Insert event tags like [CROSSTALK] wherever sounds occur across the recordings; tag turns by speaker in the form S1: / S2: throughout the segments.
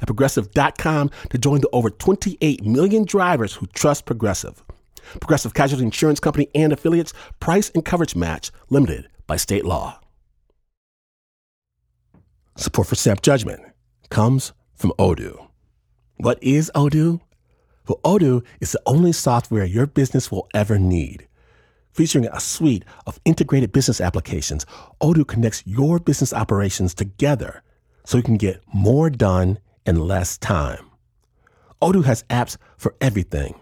S1: at progressive.com to join the over 28 million drivers who trust Progressive. Progressive Casualty Insurance Company and affiliates, price and coverage match limited by state law. Support for Snap Judgment comes from Odoo. What is Odoo? Well, Odoo is the only software your business will ever need. Featuring a suite of integrated business applications, Odoo connects your business operations together so you can get more done in less time. Odoo has apps for everything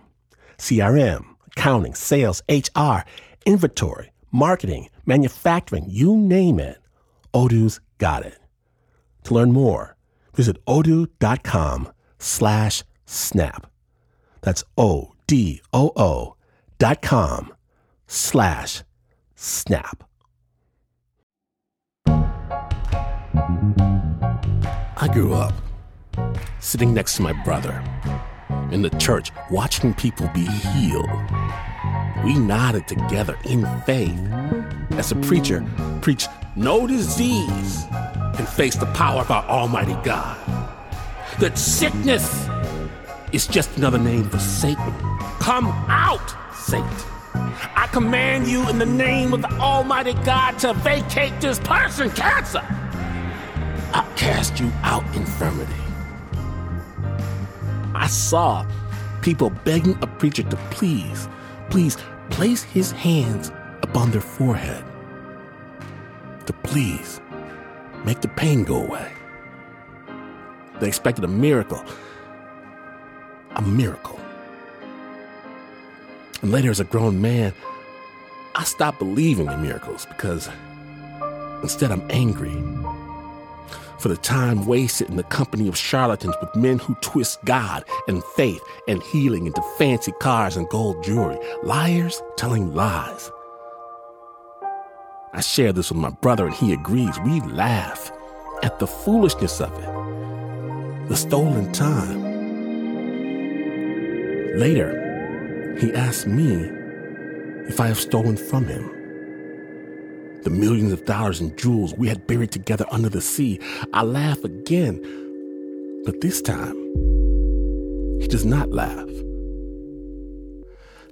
S1: CRM, accounting, sales, HR, inventory, marketing, manufacturing, you name it. Odoo's got it. To learn more, visit odoo.com slash snap. That's O-D-O-O dot com slash snap. I grew up sitting next to my brother in the church watching people be healed. We nodded together in faith as the preacher preached no disease can face the power of our Almighty God. That sickness is just another name for Satan. Come out, Satan. I command you in the name of the Almighty God to vacate this person, cancer. I cast you out, infirmity. I saw people begging a preacher to please, please place his hands upon their forehead. To please make the pain go away. They expected a miracle. A miracle. And later, as a grown man, I stopped believing in miracles because instead I'm angry for the time wasted in the company of charlatans with men who twist God and faith and healing into fancy cars and gold jewelry, liars telling lies. I share this with my brother and he agrees. We laugh at the foolishness of it, the stolen time. Later, he asks me if I have stolen from him the millions of dollars in jewels we had buried together under the sea. I laugh again, but this time, he does not laugh.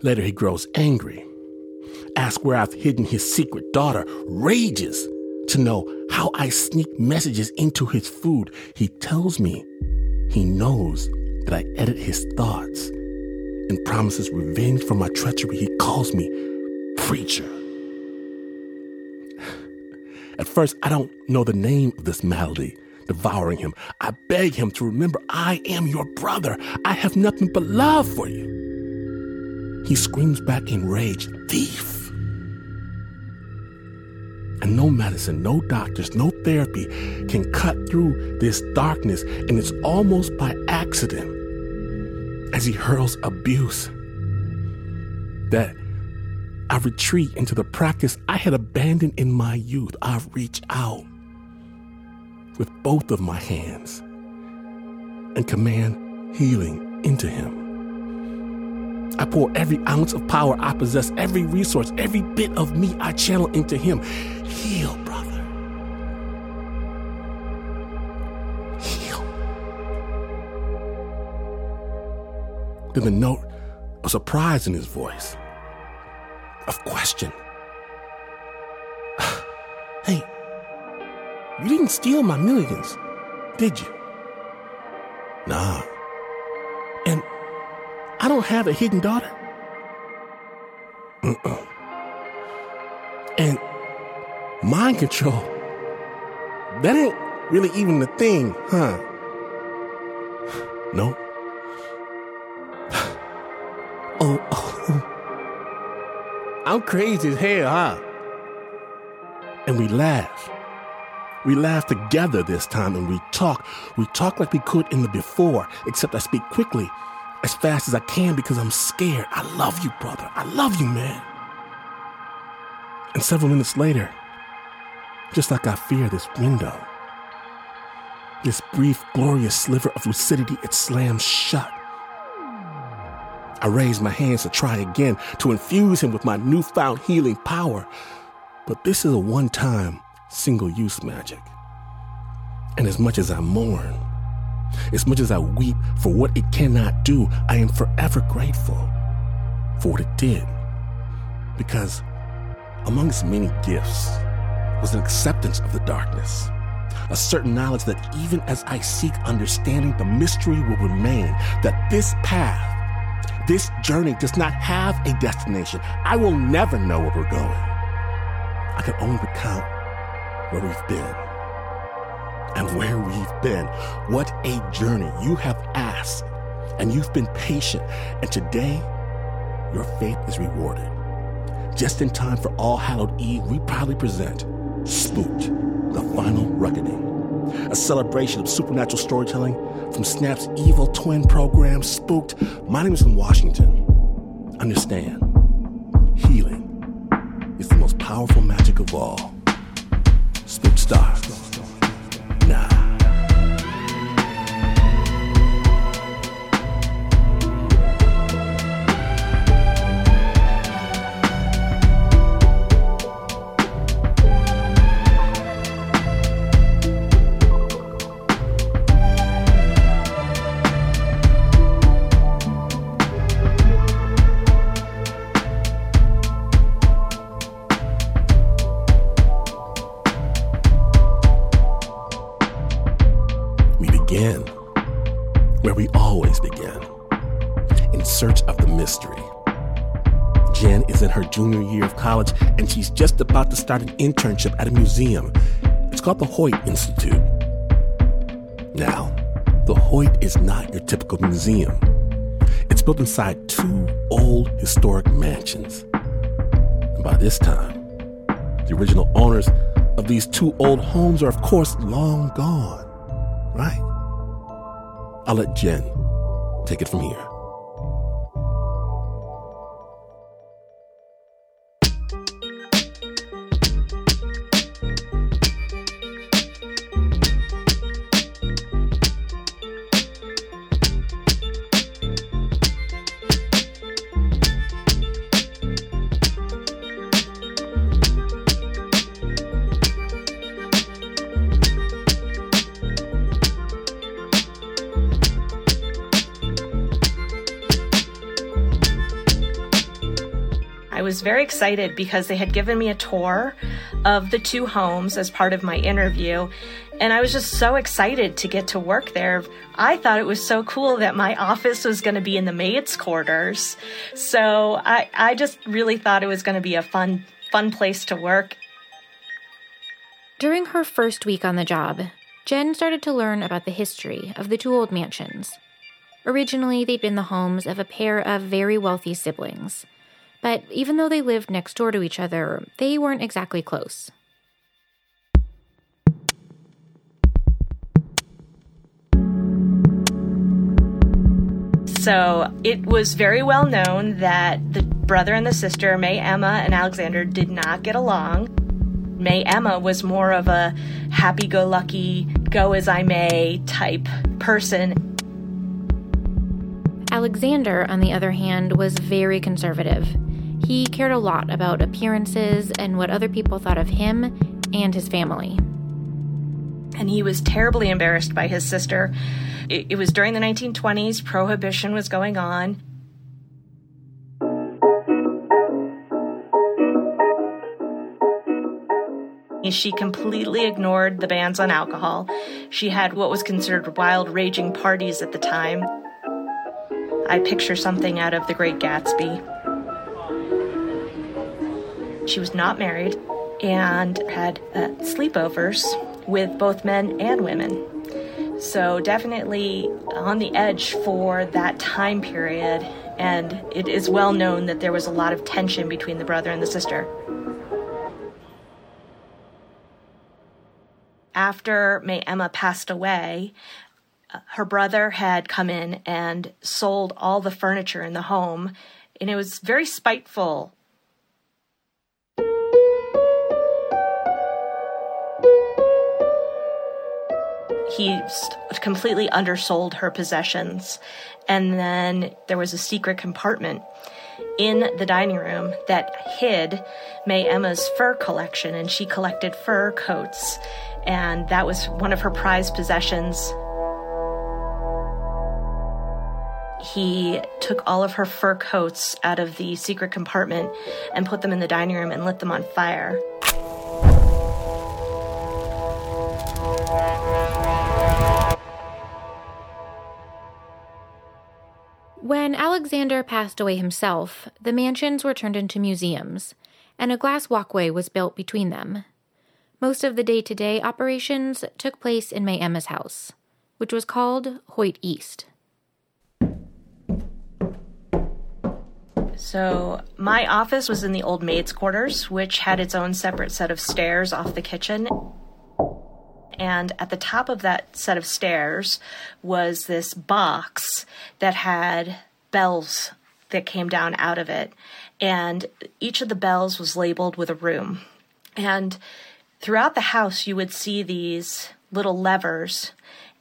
S1: Later, he grows angry, asks where I've hidden his secret daughter, rages to know how I sneak messages into his food. He tells me he knows that I edit his thoughts and promises revenge for my treachery. He calls me preacher. At first, I don't know the name of this malady devouring him. I beg him to remember I am your brother. I have nothing but love for you. He screams back in rage, thief. And no medicine, no doctors, no therapy can cut through this darkness, and it's almost by accident as he hurls abuse that I retreat into the practice I had abandoned in my youth. I reach out with both of my hands and command healing into him. I pour every ounce of power I possess, every resource, every bit of me I channel into him. Heal, brother. Heal. Then the note of surprise in his voice of question. [SIGHS] hey, you didn't steal my millions, did you? Nah. And I don't have a hidden daughter. Uh-uh. And mind control, that ain't really even the thing, huh? [SIGHS] No. [SIGHS] oh, oh. I'm crazy as hell, huh? And we laugh. We laugh together this time and we talk. We talk like we could in the before, except I speak quickly, as fast as I can because I'm scared. I love you, brother. I love you, man. And several minutes later, just like I fear this window, this brief, glorious sliver of lucidity, it slams shut. I raise my hands to try again to infuse him with my newfound healing power. But this is a one time, single use magic. And as much as I mourn, as much as I weep for what it cannot do, I am forever grateful for what it did. Because amongst many gifts was an acceptance of the darkness, a certain knowledge that even as I seek understanding, the mystery will remain that this path this journey does not have a destination. I will never know where we're going. I can only recount where we've been. And where we've been. What a journey. You have asked and you've been patient. And today, your faith is rewarded. Just in time for All Hallowed Eve, we proudly present Spooked, the final reckoning a celebration of supernatural storytelling from Snap's evil twin program, Spooked. My name is from Washington. Understand, healing is the most powerful magic of all. Spooked Star. She's just about to start an internship at a museum. It's called the Hoyt Institute. Now, the Hoyt is not your typical museum. It's built inside two old historic mansions. And by this time, the original owners of these two old homes are, of course, long gone, right? I'll let Jen take it from here.
S2: Very excited because they had given me a tour of the two homes as part of my interview. And I was just so excited to get to work there. I thought it was so cool that my office was going to be in the maid's quarters. So I, I just really thought it was going to be a fun, fun place to work.
S3: During her first week on the job, Jen started to learn about the history of the two old mansions. Originally, they'd been the homes of a pair of very wealthy siblings. But even though they lived next door to each other, they weren't exactly close.
S2: So it was very well known that the brother and the sister, May Emma and Alexander, did not get along. May Emma was more of a happy go lucky, go as I may type person.
S3: Alexander, on the other hand, was very conservative. He cared a lot about appearances and what other people thought of him and his family.
S2: And he was terribly embarrassed by his sister. It, it was during the 1920s, prohibition was going on. She completely ignored the bans on alcohol. She had what was considered wild, raging parties at the time. I picture something out of The Great Gatsby. She was not married and had uh, sleepovers with both men and women. So, definitely on the edge for that time period. And it is well known that there was a lot of tension between the brother and the sister. after May Emma passed away, uh, her brother had come in and sold all the furniture in the home, and it was very spiteful. He completely undersold her possessions. And then there was a secret compartment in the dining room that hid May Emma's fur collection, and she collected fur coats, and that was one of her prized possessions. He took all of her fur coats out of the secret compartment and put them in the dining room and lit them on fire.
S3: When Alexander passed away himself, the mansions were turned into museums, and a glass walkway was built between them. Most of the day to day operations took place in May Emma's house, which was called Hoyt East.
S2: So, my office was in the old maid's quarters, which had its own separate set of stairs off the kitchen. And at the top of that set of stairs was this box that had bells that came down out of it. And each of the bells was labeled with a room. And throughout the house, you would see these little levers.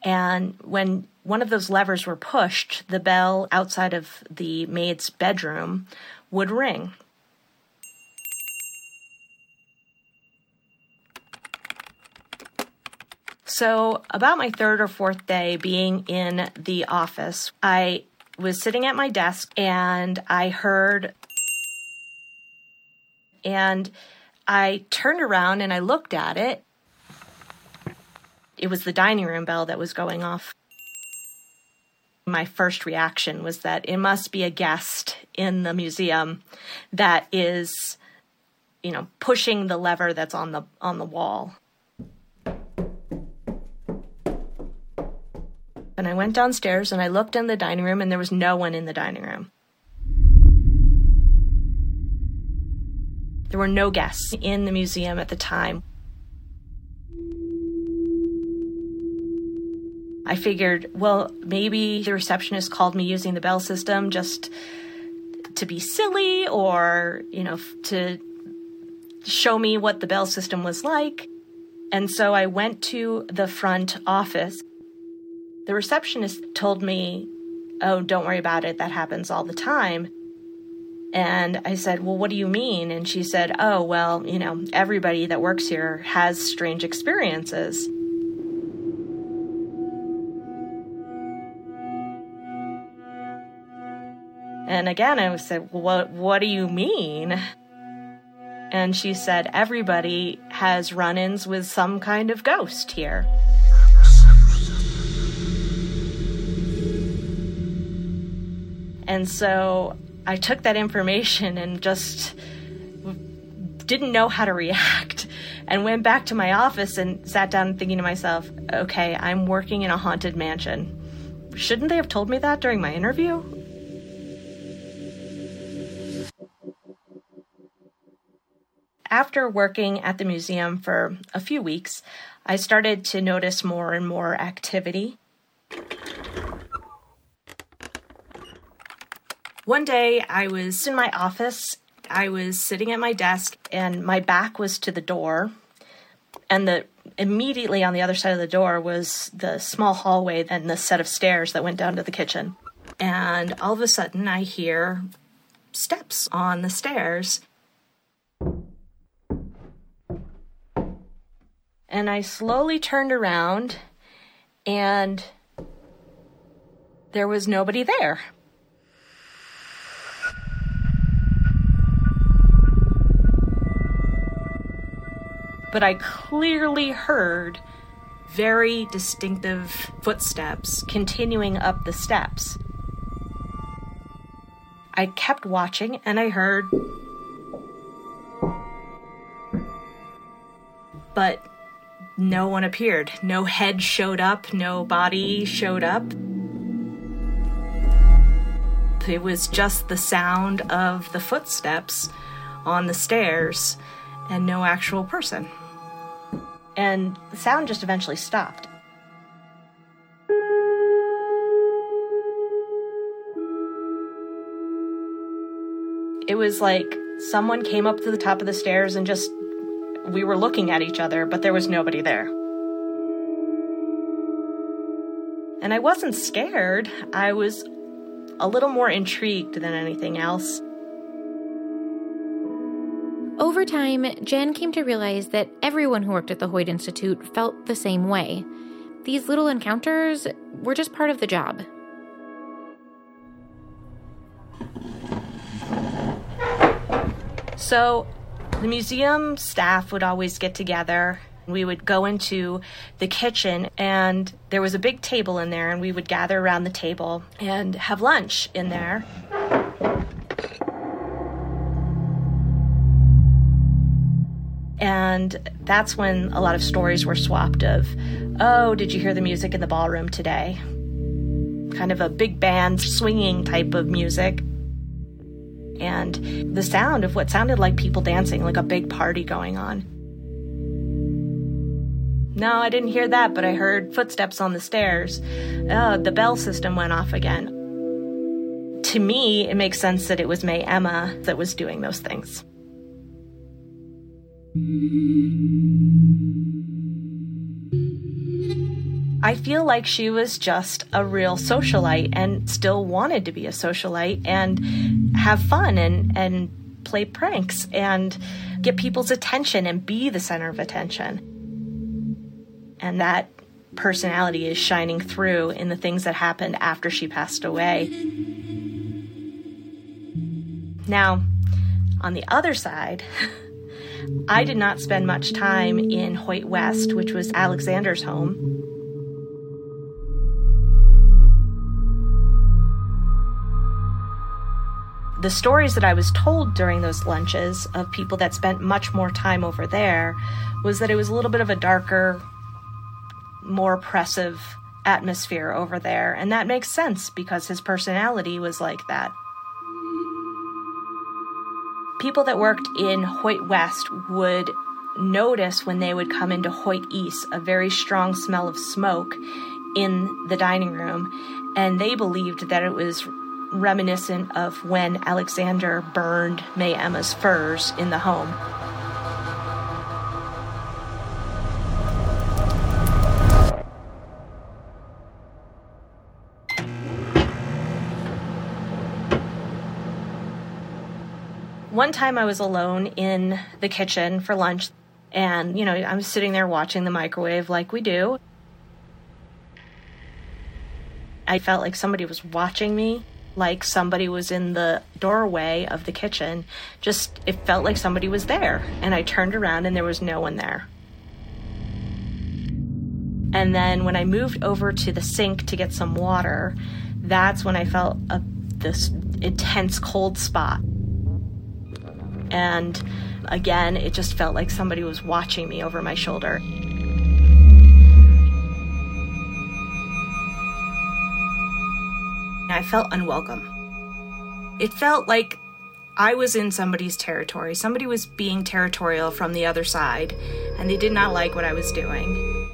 S2: And when one of those levers were pushed, the bell outside of the maid's bedroom would ring. So, about my third or fourth day being in the office, I was sitting at my desk and I heard, and I turned around and I looked at it. It was the dining room bell that was going off. My first reaction was that it must be a guest in the museum that is, you know, pushing the lever that's on the on the wall. And I went downstairs and I looked in the dining room and there was no one in the dining room. There were no guests in the museum at the time. I figured, well, maybe the receptionist called me using the bell system just to be silly or, you know, to show me what the bell system was like. And so I went to the front office the receptionist told me, Oh, don't worry about it. That happens all the time. And I said, Well, what do you mean? And she said, Oh, well, you know, everybody that works here has strange experiences. And again, I said, well, what, what do you mean? And she said, Everybody has run ins with some kind of ghost here. And so I took that information and just didn't know how to react and went back to my office and sat down thinking to myself, okay, I'm working in a haunted mansion. Shouldn't they have told me that during my interview? After working at the museum for a few weeks, I started to notice more and more activity. One day I was in my office. I was sitting at my desk and my back was to the door. And the immediately on the other side of the door was the small hallway and the set of stairs that went down to the kitchen. And all of a sudden I hear steps on the stairs. And I slowly turned around and there was nobody there. But I clearly heard very distinctive footsteps continuing up the steps. I kept watching and I heard. But no one appeared. No head showed up, no body showed up. It was just the sound of the footsteps on the stairs and no actual person. And the sound just eventually stopped. It was like someone came up to the top of the stairs and just, we were looking at each other, but there was nobody there. And I wasn't scared. I was a little more intrigued than anything else.
S3: Time, Jen came to realize that everyone who worked at the Hoyt Institute felt the same way. These little encounters were just part of the job.
S2: So, the museum staff would always get together. We would go into the kitchen, and there was a big table in there, and we would gather around the table and have lunch in there. And that's when a lot of stories were swapped of, oh, did you hear the music in the ballroom today? Kind of a big band swinging type of music. And the sound of what sounded like people dancing, like a big party going on. No, I didn't hear that, but I heard footsteps on the stairs. Oh, the bell system went off again. To me, it makes sense that it was May Emma that was doing those things. I feel like she was just a real socialite and still wanted to be a socialite and have fun and, and play pranks and get people's attention and be the center of attention. And that personality is shining through in the things that happened after she passed away. Now, on the other side, [LAUGHS] I did not spend much time in Hoyt West, which was Alexander's home. The stories that I was told during those lunches of people that spent much more time over there was that it was a little bit of a darker, more oppressive atmosphere over there. And that makes sense because his personality was like that people that worked in Hoyt West would notice when they would come into Hoyt East a very strong smell of smoke in the dining room, and they believed that it was reminiscent of when Alexander burned May Emma's furs in the home. One time I was alone in the kitchen for lunch, and, you know, I'm sitting there watching the microwave like we do. I felt like somebody was watching me, like somebody was in the doorway of the kitchen. Just, it felt like somebody was there. And I turned around and there was no one there. And then when I moved over to the sink to get some water, that's when I felt a, this intense cold spot. And again, it just felt like somebody was watching me over my shoulder. I felt unwelcome. It felt like I was in somebody's territory. Somebody was being territorial from the other side, and they did not like what I was doing.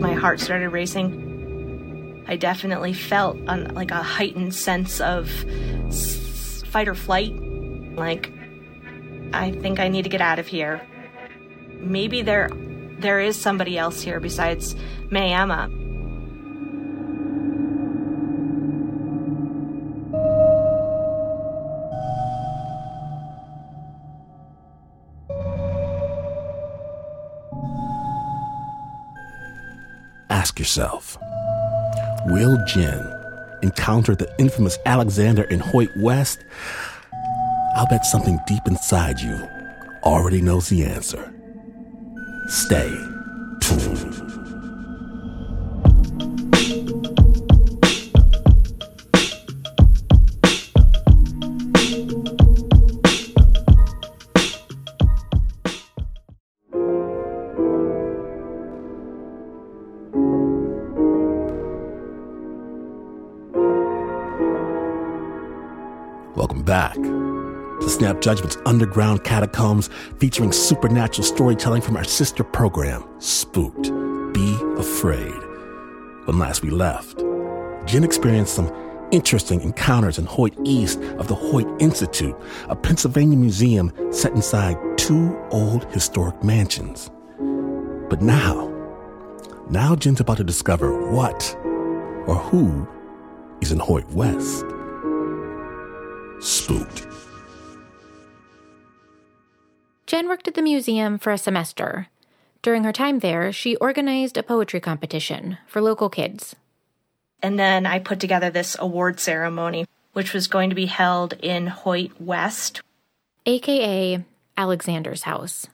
S2: My heart started racing. I definitely felt un, like a heightened sense of s- fight or flight. Like, I think I need to get out of here. Maybe there, there is somebody else here besides May Emma.
S1: Ask yourself Will Jen encounter the infamous Alexander in Hoyt West? I'll bet something deep inside you already knows the answer. Stay tuned. Judgment's underground catacombs featuring supernatural storytelling from our sister program, Spooked. Be Afraid. When last we left, Jen experienced some interesting encounters in Hoyt East of the Hoyt Institute, a Pennsylvania museum set inside two old historic mansions. But now, now Jen's about to discover what or who is in Hoyt West. Spooked.
S3: Jen worked at the museum for a semester. During her time there, she organized a poetry competition for local kids.
S2: And then I put together this award ceremony, which was going to be held in Hoyt West,
S3: aka Alexander's house.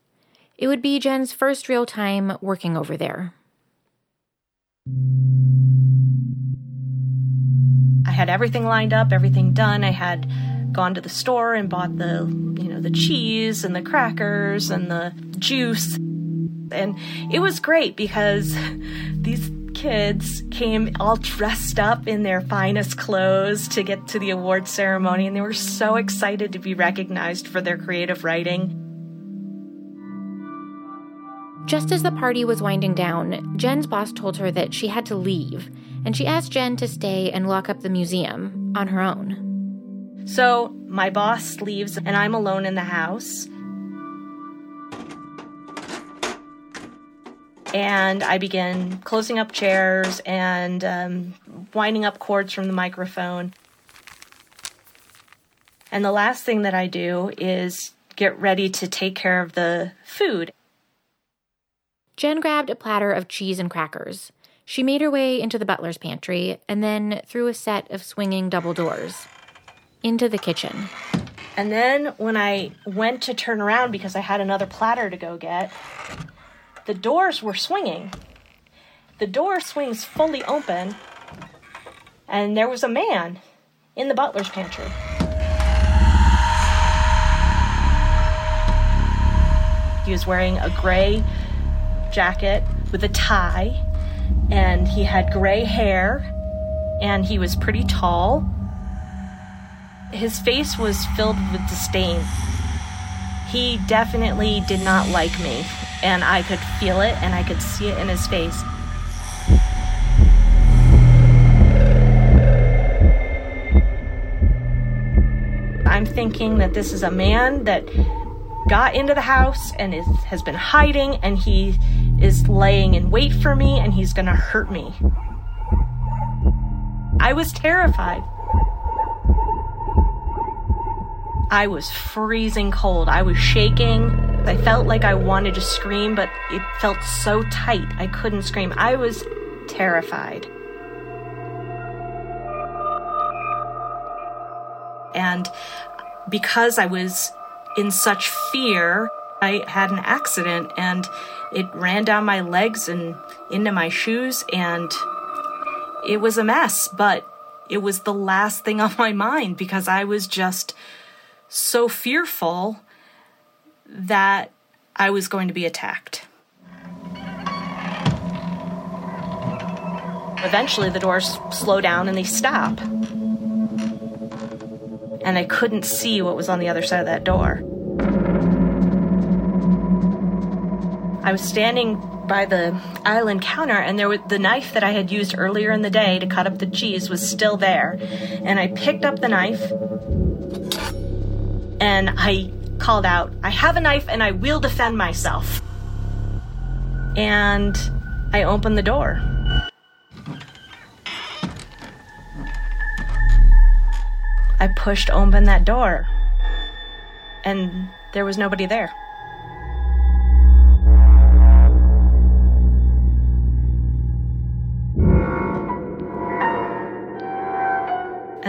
S3: It would be Jen's first real time working over there.
S2: I had everything lined up, everything done. I had gone to the store and bought the, you know, the cheese and the crackers and the juice. And it was great because [LAUGHS] these kids came all dressed up in their finest clothes to get to the award ceremony and they were so excited to be recognized for their creative writing.
S3: Just as the party was winding down, Jen's boss told her that she had to leave, and she asked Jen to stay and lock up the museum on her own.
S2: So my boss leaves, and I'm alone in the house. And I begin closing up chairs and um, winding up cords from the microphone. And the last thing that I do is get ready to take care of the food.
S3: Jen grabbed a platter of cheese and crackers. She made her way into the butler's pantry and then through a set of swinging double doors into the kitchen.
S2: And then when I went to turn around because I had another platter to go get, the doors were swinging. The door swings fully open, and there was a man in the butler's pantry. He was wearing a gray jacket with a tie, and he had gray hair, and he was pretty tall. His face was filled with disdain. He definitely did not like me, and I could feel it and I could see it in his face. I'm thinking that this is a man that got into the house and is, has been hiding, and he is laying in wait for me and he's gonna hurt me. I was terrified. I was freezing cold. I was shaking. I felt like I wanted to scream, but it felt so tight I couldn't scream. I was terrified. And because I was in such fear, I had an accident and it ran down my legs and into my shoes, and it was a mess, but it was the last thing [LAUGHS] on my mind because I was just so fearful that I was going to be attacked. Eventually, the doors slow down and they stop. And I couldn't see what was on the other side of that door. I was standing by the island counter, and there was the knife that I had used earlier in the day to cut up the cheese was still there. And I picked up the knife and I called out, I have a knife and I will defend myself. And I opened the door. I pushed open that door, and there was nobody there.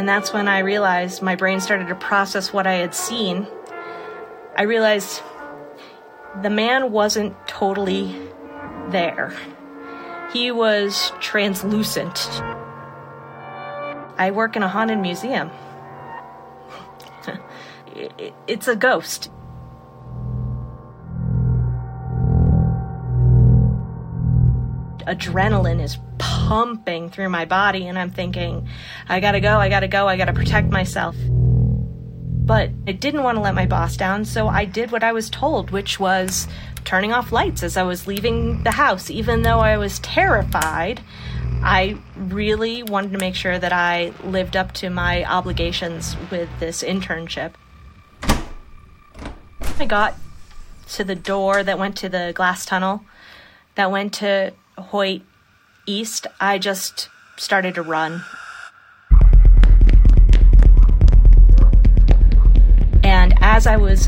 S2: And that's when I realized my brain started to process what I had seen. I realized the man wasn't totally there, he was translucent. I work in a haunted museum. [LAUGHS] it's a ghost. Adrenaline is pumping through my body, and I'm thinking, I gotta go, I gotta go, I gotta protect myself. But I didn't want to let my boss down, so I did what I was told, which was turning off lights as I was leaving the house. Even though I was terrified, I really wanted to make sure that I lived up to my obligations with this internship. I got to the door that went to the glass tunnel that went to Hoyt East. I just started to run. And as I was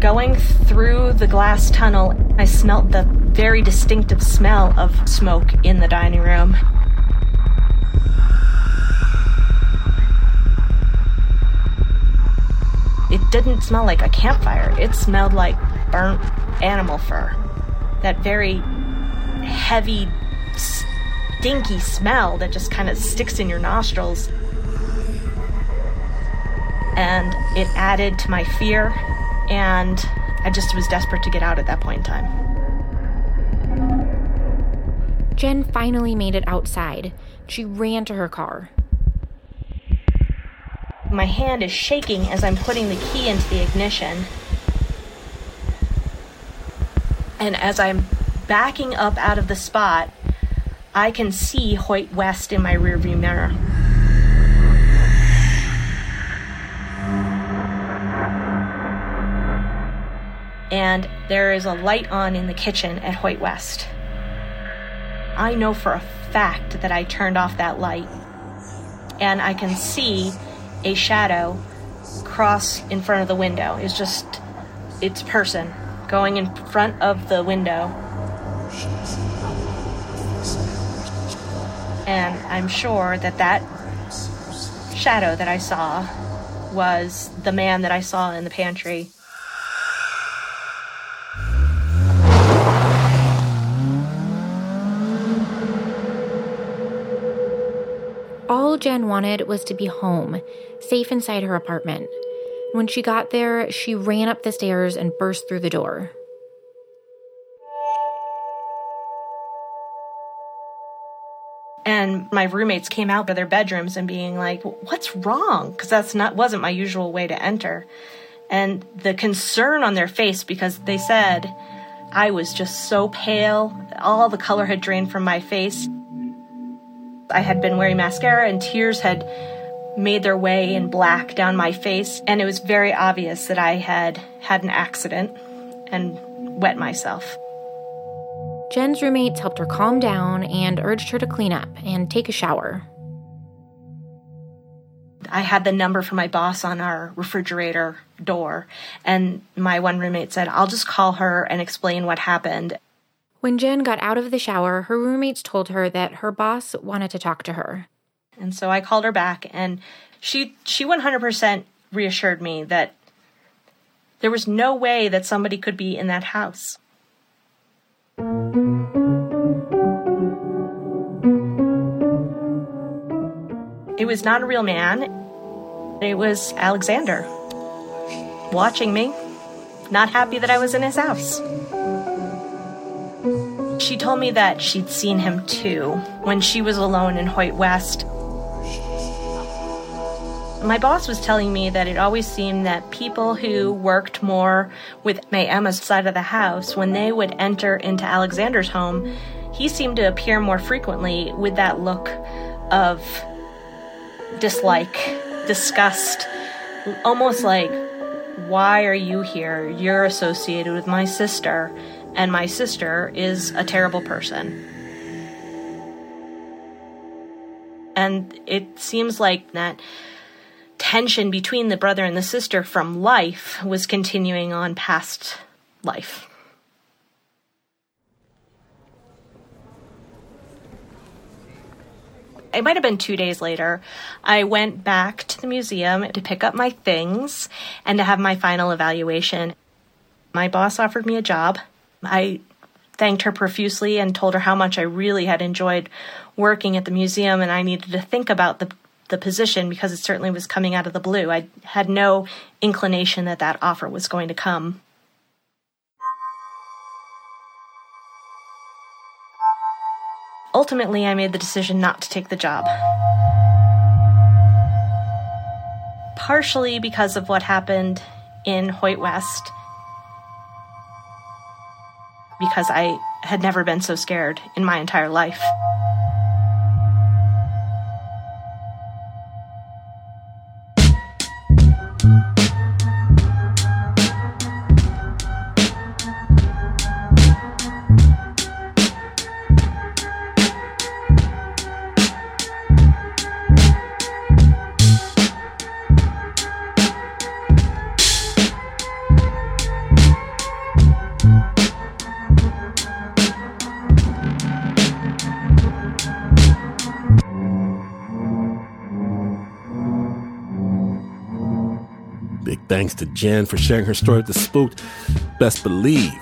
S2: going through the glass tunnel, I smelt the very distinctive smell of smoke in the dining room. It didn't smell like a campfire, it smelled like burnt animal fur. That very heavy, stinky smell that just kind of sticks in your nostrils. And it added to my fear, and I just was desperate to get out at that point in time.
S3: Jen finally made it outside. She ran to her car.
S2: My hand is shaking as I'm putting the key into the ignition. And as I'm backing up out of the spot, I can see Hoyt West in my rearview mirror. And there is a light on in the kitchen at Hoyt West. I know for a fact that I turned off that light. And I can see a shadow cross in front of the window. It's just, it's person going in front of the window. And I'm sure that that shadow that I saw was the man that I saw in the pantry.
S3: All Jen wanted was to be home, safe inside her apartment. When she got there, she ran up the stairs and burst through the door.
S2: And my roommates came out of their bedrooms and being like what's wrong? Because that's not wasn't my usual way to enter. And the concern on their face because they said i was just so pale all the color had drained from my face. I had been wearing mascara and tears had made their way in black down my face. And it was very obvious that i had had an accident and wet myself
S3: Jen's roommates helped her calm down and urged her to clean up and take a shower.
S2: I had the number for my boss on our refrigerator door, and my one roommate said, I'll just call her and explain what happened.
S3: When Jen got out of the shower, her roommates told her that her boss wanted to talk to her.
S2: And so I called her back, and she she 100% reassured me that there was no way that somebody could be in that house. It was not a real man. It was Alexander watching me, not happy that I was in his house. She told me that she'd seen him too when she was alone in Hoyt West. My boss was telling me that it always seemed that people who worked more with May Emma's side of the house, when they would enter into Alexander's home, he seemed to appear more frequently with that look of dislike, disgust, almost like, why are you here? You're associated with my sister, and my sister is a terrible person. And it seems like that tension between the brother and the sister from life was continuing on past life. it might have been two days later, I went back to the museum to pick up my things and to have my final evaluation. My boss offered me a job. I thanked her profusely and told her how much I really had enjoyed working at the museum and I needed to think about the the position because it certainly was coming out of the blue. I had no inclination that that offer was going to come. Ultimately, I made the decision not to take the job. partially because of what happened in Hoyt West, because I had never been so scared in my entire life.
S1: Thanks to Jen for sharing her story with the spooked. Best believe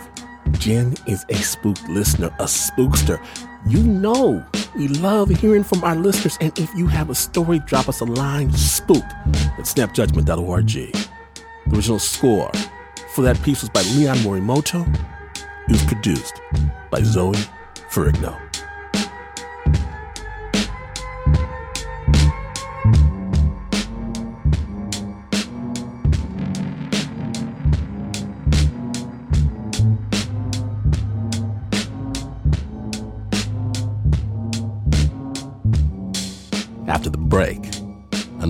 S1: Jen is a spooked listener, a spookster. You know we love hearing from our listeners, and if you have a story, drop us a line spooked at snapjudgment.org. The original score for that piece was by Leon Morimoto. It was produced by Zoe Ferrigno.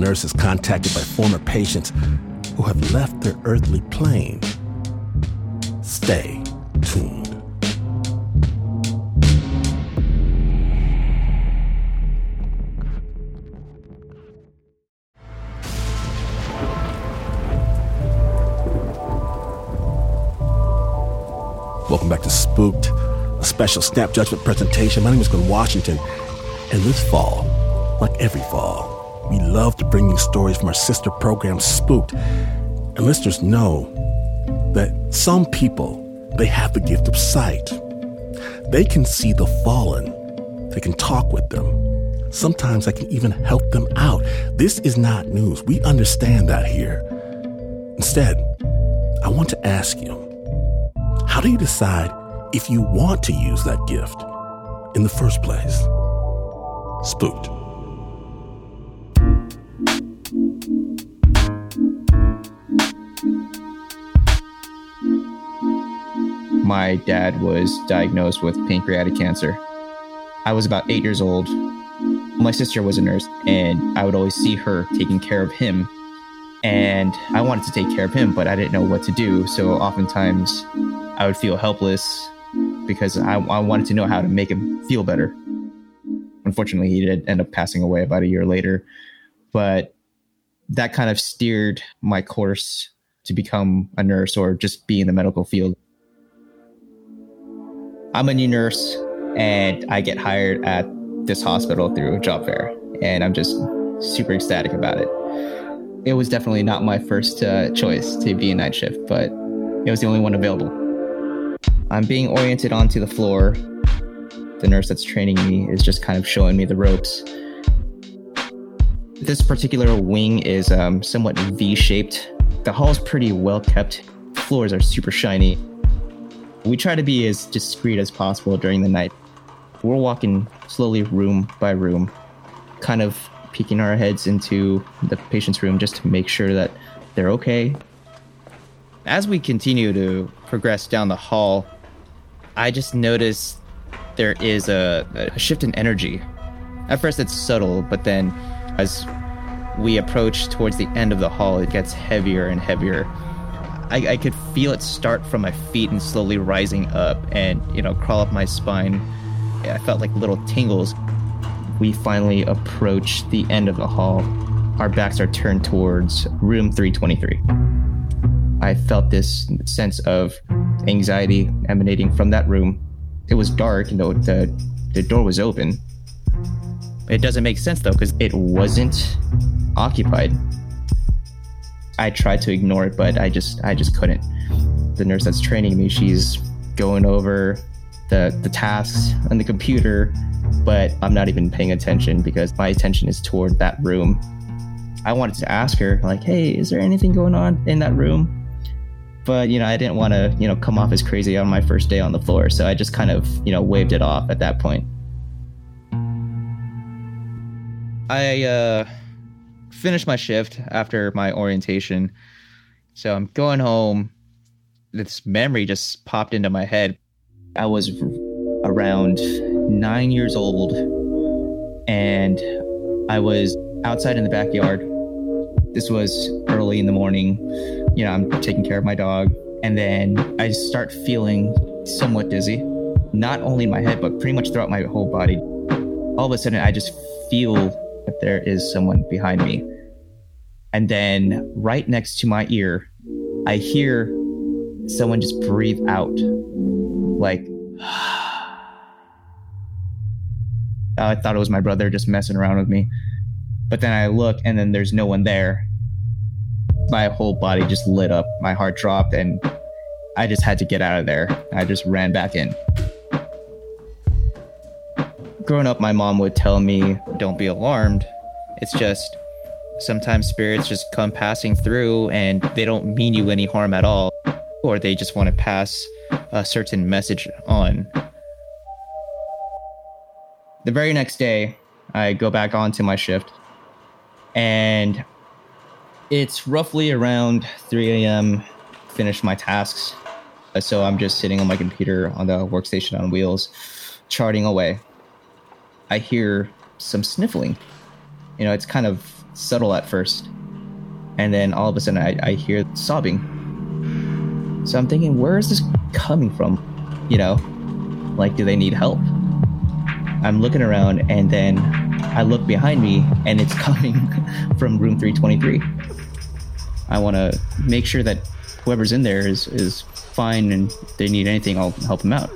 S1: A nurse is contacted by former patients who have left their earthly plane. Stay tuned. Welcome back to Spooked, a special Snap Judgment presentation. My name is Glynn Washington, and this fall, like every fall, we love to bring you stories from our sister program, Spooked. And listeners know that some people, they have the gift of sight. They can see the fallen. They can talk with them. Sometimes I can even help them out. This is not news. We understand that here. Instead, I want to ask you, how do you decide if you want to use that gift in the first place? Spooked.
S4: My dad was diagnosed with pancreatic cancer. I was about eight years old. My sister was a nurse, and I would always see her taking care of him. And I wanted to take care of him, but I didn't know what to do. So oftentimes I would feel helpless because I, I wanted to know how to make him feel better. Unfortunately, he did end up passing away about a year later. But that kind of steered my course to become a nurse or just be in the medical field. I'm a new nurse and I get hired at this hospital through a job fair, and I'm just super ecstatic about it. It was definitely not my first uh, choice to be a night shift, but it was the only one available. I'm being oriented onto the floor. The nurse that's training me is just kind of showing me the ropes. This particular wing is um, somewhat V shaped. The hall is pretty well kept, floors are super shiny. We try to be as discreet as possible during the night. We're walking slowly room by room, kind of peeking our heads into the patient's room just to make sure that they're okay. As we continue to progress down the hall, I just notice there is a, a shift in energy. At first, it's subtle, but then as we approach towards the end of the hall, it gets heavier and heavier. I, I could feel it start from my feet and slowly rising up and, you know, crawl up my spine. I felt like little tingles. We finally approach the end of the hall. Our backs are turned towards room 323. I felt this sense of anxiety emanating from that room. It was dark, you know, the, the door was open. It doesn't make sense though, because it wasn't occupied. I tried to ignore it, but I just I just couldn't. The nurse that's training me, she's going over the the tasks on the computer, but I'm not even paying attention because my attention is toward that room. I wanted to ask her like, "Hey, is there anything going on in that room?" But you know, I didn't want to you know come off as crazy on my first day on the floor, so I just kind of you know waved it off at that point. I uh, finished my shift after my orientation. So I'm going home. This memory just popped into my head. I was around nine years old and I was outside in the backyard. This was early in the morning. You know, I'm taking care of my dog. And then I start feeling somewhat dizzy, not only in my head, but pretty much throughout my whole body. All of a sudden, I just feel that there is someone behind me. And then right next to my ear, I hear someone just breathe out like, [SIGHS] I thought it was my brother just messing around with me. But then I look and then there's no one there. My whole body just lit up. My heart dropped and I just had to get out of there. I just ran back in. Growing up, my mom would tell me, don't be alarmed. It's just sometimes spirits just come passing through and they don't mean you any harm at all, or they just want to pass a certain message on. The very next day, I go back onto my shift and it's roughly around 3 a.m. Finish my tasks. So I'm just sitting on my computer on the workstation on wheels, charting away. I hear some sniffling. You know, it's kind of subtle at first. And then all of a sudden, I, I hear sobbing. So I'm thinking, where is this coming from? You know, like, do they need help? I'm looking around and then I look behind me and it's [LAUGHS] coming from room 323. I want to make sure that whoever's in there is, is fine and they need anything, I'll help them out.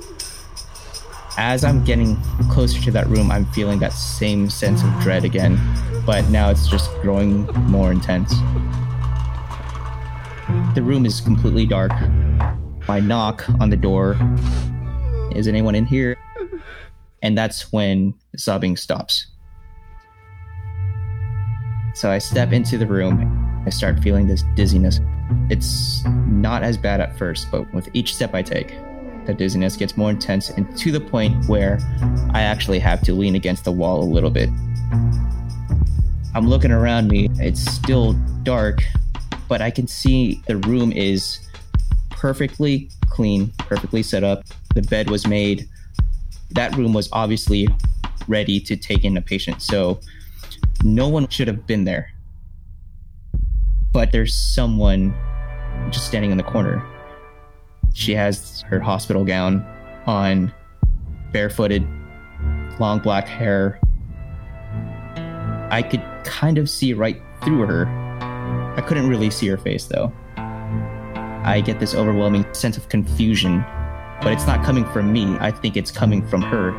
S4: As I'm getting closer to that room, I'm feeling that same sense of dread again, but now it's just growing more intense. The room is completely dark. I knock on the door. Is anyone in here? And that's when the sobbing stops. So I step into the room. I start feeling this dizziness. It's not as bad at first, but with each step I take, the dizziness gets more intense and to the point where I actually have to lean against the wall a little bit. I'm looking around me. It's still dark, but I can see the room is perfectly clean, perfectly set up. The bed was made that room was obviously ready to take in a patient. So no one should have been there. But there's someone just standing in the corner. She has her hospital gown on, barefooted, long black hair. I could kind of see right through her. I couldn't really see her face though. I get this overwhelming sense of confusion but it's not coming from me. I think it's coming from her.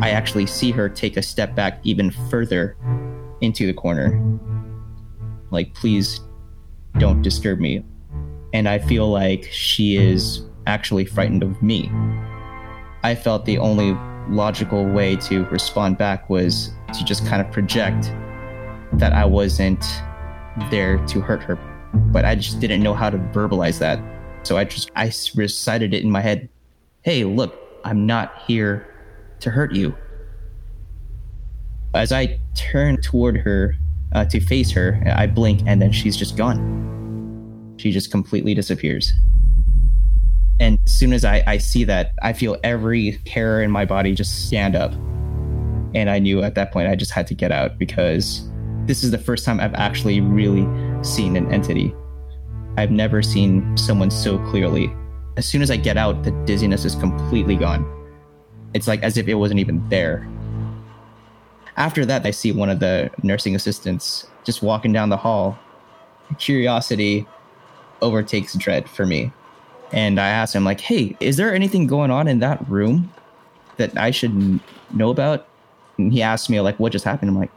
S4: I actually see her take a step back even further into the corner. Like, please don't disturb me. And I feel like she is actually frightened of me. I felt the only logical way to respond back was to just kind of project that I wasn't there to hurt her. But I just didn't know how to verbalize that. So I just I recited it in my head. Hey, look, I'm not here to hurt you. As I turn toward her uh, to face her, I blink and then she's just gone. She just completely disappears. And as soon as I, I see that, I feel every hair in my body just stand up. And I knew at that point I just had to get out because this is the first time I've actually really seen an entity. I've never seen someone so clearly. As soon as I get out, the dizziness is completely gone. It's like as if it wasn't even there. After that, I see one of the nursing assistants just walking down the hall. Curiosity overtakes dread for me. And I ask him, like, hey, is there anything going on in that room that I should know about? And he asked me, like, what just happened? I'm like,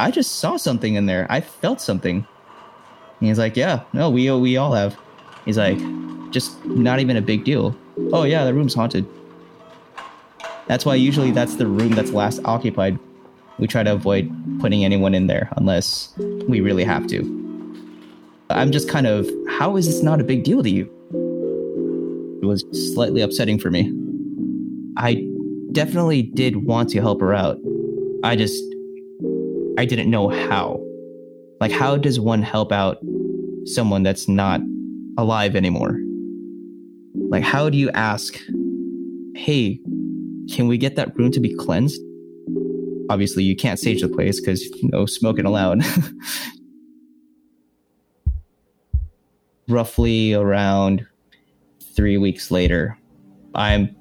S4: I just saw something in there. I felt something. And he's like, yeah, no, we we all have. He's like, just not even a big deal. Oh yeah, the room's haunted. That's why usually that's the room that's last occupied. We try to avoid putting anyone in there unless we really have to. I'm just kind of, how is this not a big deal to you? It was slightly upsetting for me. I definitely did want to help her out. I just, I didn't know how. Like, how does one help out someone that's not alive anymore? Like, how do you ask, hey, can we get that room to be cleansed? Obviously, you can't sage the place because no smoking allowed. [LAUGHS] Roughly around three weeks later, I'm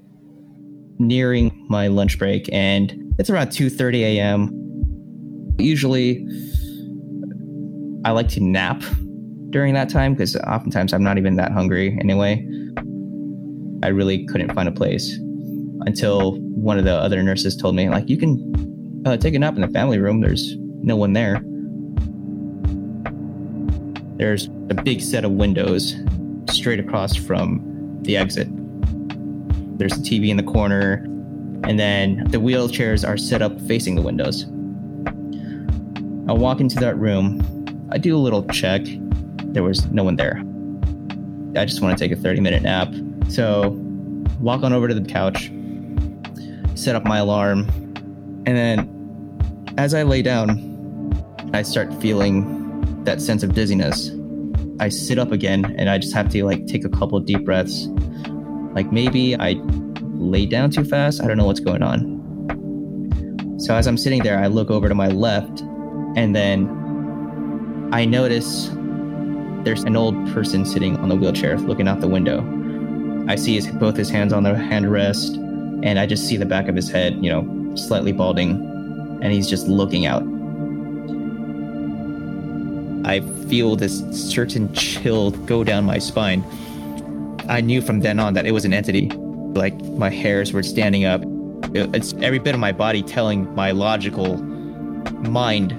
S4: nearing my lunch break and it's around 2.30 a.m. Usually, I like to nap during that time because oftentimes I'm not even that hungry anyway. I really couldn't find a place until one of the other nurses told me, like, you can uh, take a nap in the family room. There's no one there. There's a big set of windows straight across from the exit. There's a TV in the corner, and then the wheelchairs are set up facing the windows. I walk into that room. I do a little check. There was no one there. I just want to take a 30 minute nap. So, walk on over to the couch, set up my alarm, and then as I lay down, I start feeling that sense of dizziness. I sit up again and I just have to like take a couple deep breaths. Like maybe I lay down too fast. I don't know what's going on. So as I'm sitting there, I look over to my left and then I notice there's an old person sitting on the wheelchair looking out the window. I see his, both his hands on the handrest and I just see the back of his head, you know, slightly balding, and he's just looking out. I feel this certain chill go down my spine. I knew from then on that it was an entity. Like my hairs were standing up. It's every bit of my body telling my logical mind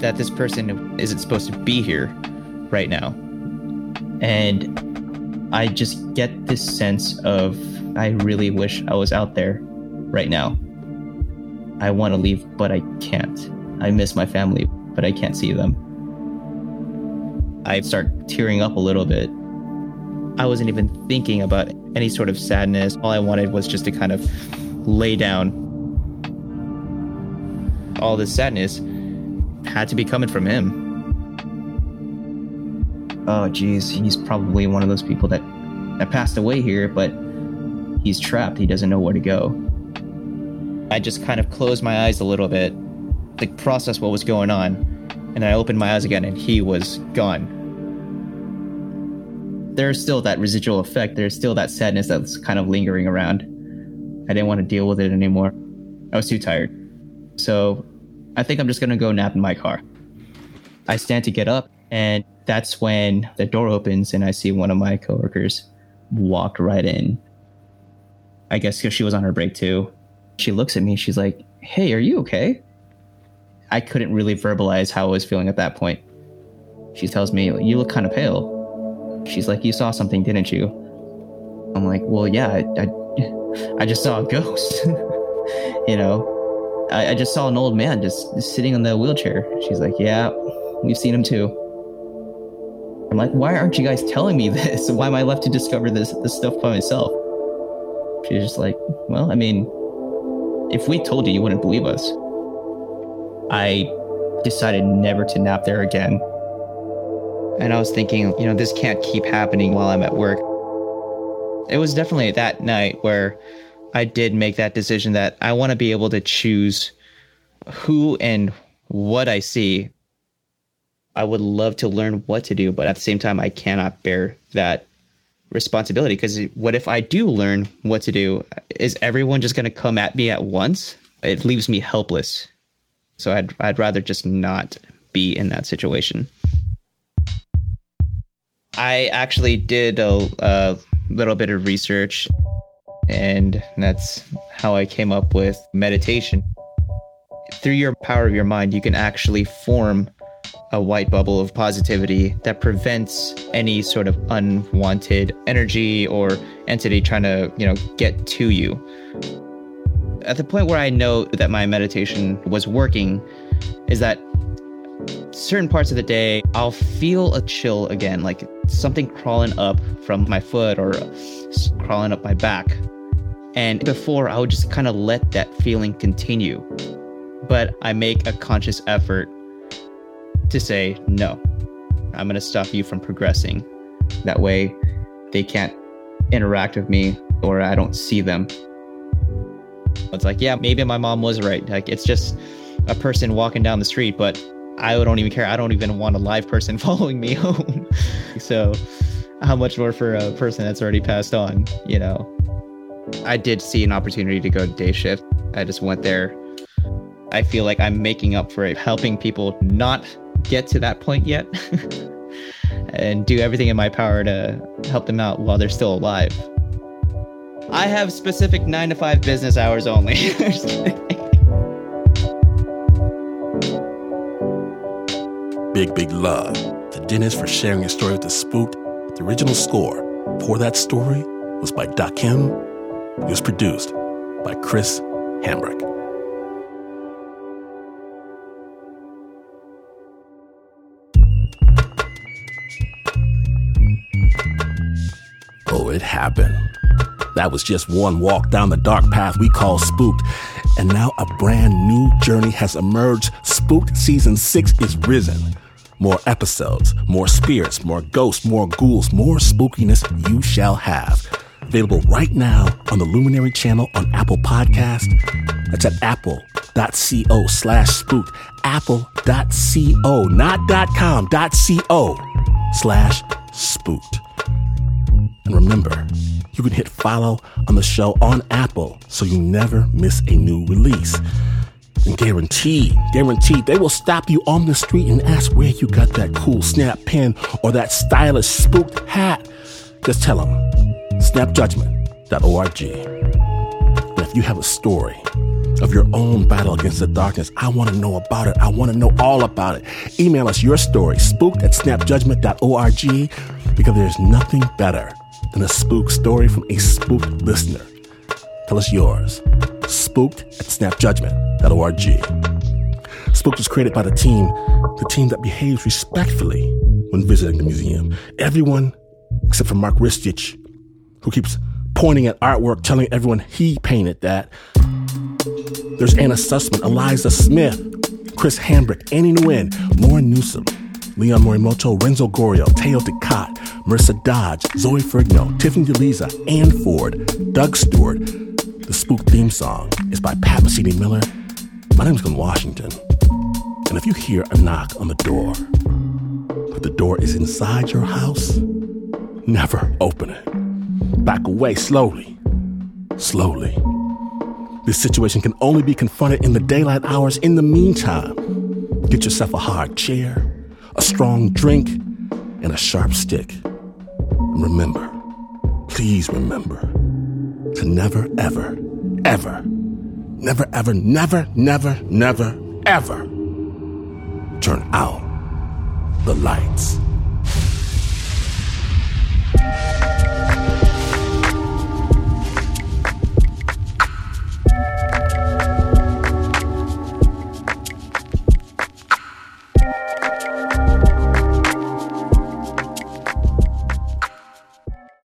S4: that this person isn't supposed to be here right now. And I just get this sense of I really wish I was out there right now. I want to leave, but I can't. I miss my family, but I can't see them. I start tearing up a little bit. I wasn't even thinking about any sort of sadness. All I wanted was just to kind of lay down. All this sadness had to be coming from him. Oh, geez, he's probably one of those people that, that passed away here, but he's trapped. He doesn't know where to go. I just kind of closed my eyes a little bit, to process what was going on, and I opened my eyes again, and he was gone. There's still that residual effect. There's still that sadness that's kind of lingering around. I didn't want to deal with it anymore. I was too tired. So I think I'm just going to go nap in my car. I stand to get up, and that's when the door opens, and I see one of my coworkers walk right in. I guess because she was on her break too. She looks at me. She's like, Hey, are you okay? I couldn't really verbalize how I was feeling at that point. She tells me, You look kind of pale. She's like, You saw something, didn't you? I'm like, Well, yeah, I, I, [LAUGHS] I just saw a ghost. [LAUGHS] you know, I, I, just saw an old man just, just sitting in the wheelchair. She's like, Yeah, we've seen him too. I'm like, Why aren't you guys telling me [LAUGHS] this? Why am I left to discover this, this stuff by myself? She's just like, Well, I mean, if we told you, you wouldn't believe us. I decided never to nap there again. And I was thinking, you know, this can't keep happening while I'm at work. It was definitely that night where I did make that decision that I want to be able to choose who and what I see. I would love to learn what to do, but at the same time, I cannot bear that responsibility because what if I do learn what to do? Is everyone just going to come at me at once? It leaves me helpless. So I'd I'd rather just not be in that situation. I actually did a, a little bit of research, and that's how I came up with meditation. Through your power of your mind, you can actually form a white bubble of positivity that prevents any sort of unwanted energy or entity trying to, you know, get to you. At the point where I know that my meditation was working is that certain parts of the day I'll feel a chill again, like something crawling up from my foot or crawling up my back. And before I would just kind of let that feeling continue. But I make a conscious effort to say, no, I'm going to stop you from progressing. That way they can't interact with me or I don't see them. It's like, yeah, maybe my mom was right. Like, it's just a person walking down the street, but I don't even care. I don't even want a live person [LAUGHS] following me home. [LAUGHS] so, how much more for a person that's already passed on, you know? I did see an opportunity to go to day shift. I just went there. I feel like I'm making up for it, helping people not get to that point yet [LAUGHS] and do everything in my power to help them out while they're still alive. I have specific nine to five business hours only. [LAUGHS]
S1: big, big love to Dennis for sharing his story with the Spooked. The original score for that story was by Dakim. It was produced by Chris Hambrick. Oh, it happened. That was just one walk down the dark path we call spooked. And now a brand new journey has emerged. Spooked Season 6 is risen. More episodes, more spirits, more ghosts, more ghouls, more spookiness you shall have. Available right now on the Luminary channel on Apple Podcast. That's at apple.co slash spooked. Apple.co, not .com, .co slash spooked. And remember, you can hit follow on the show on Apple so you never miss a new release. And guaranteed, guaranteed, they will stop you on the street and ask where you got that cool snap pen or that stylish spooked hat. Just tell them snapjudgment.org. And if you have a story of your own battle against the darkness, I want to know about it. I want to know all about it. Email us your story, spooked at snapjudgment.org, because there's nothing better than a spook story from a spooked listener. Tell us yours. Spooked at snapjudgment.org. Spooked was created by the team, the team that behaves respectfully when visiting the museum. Everyone except for Mark Ristich, who keeps pointing at artwork, telling everyone he painted that. There's Anna Sussman, Eliza Smith, Chris Hambrick, Annie Nguyen, Lauren Newsom, Leon Morimoto, Renzo Gorrio, Teo Ducat, Marissa Dodge, Zoe Ferrigno, Tiffany DeLisa, Ann Ford, Doug Stewart. The Spook theme song is by Pat Mesiti-Miller. My name is Glynn Washington. And if you hear a knock on the door, but the door is inside your house, never open it. Back away slowly, slowly. This situation can only be confronted in the daylight hours. In the meantime, get yourself a hard chair, a strong drink, and a sharp stick. And remember, please remember to never, ever, ever, never, ever, never, never, never, ever turn out the lights.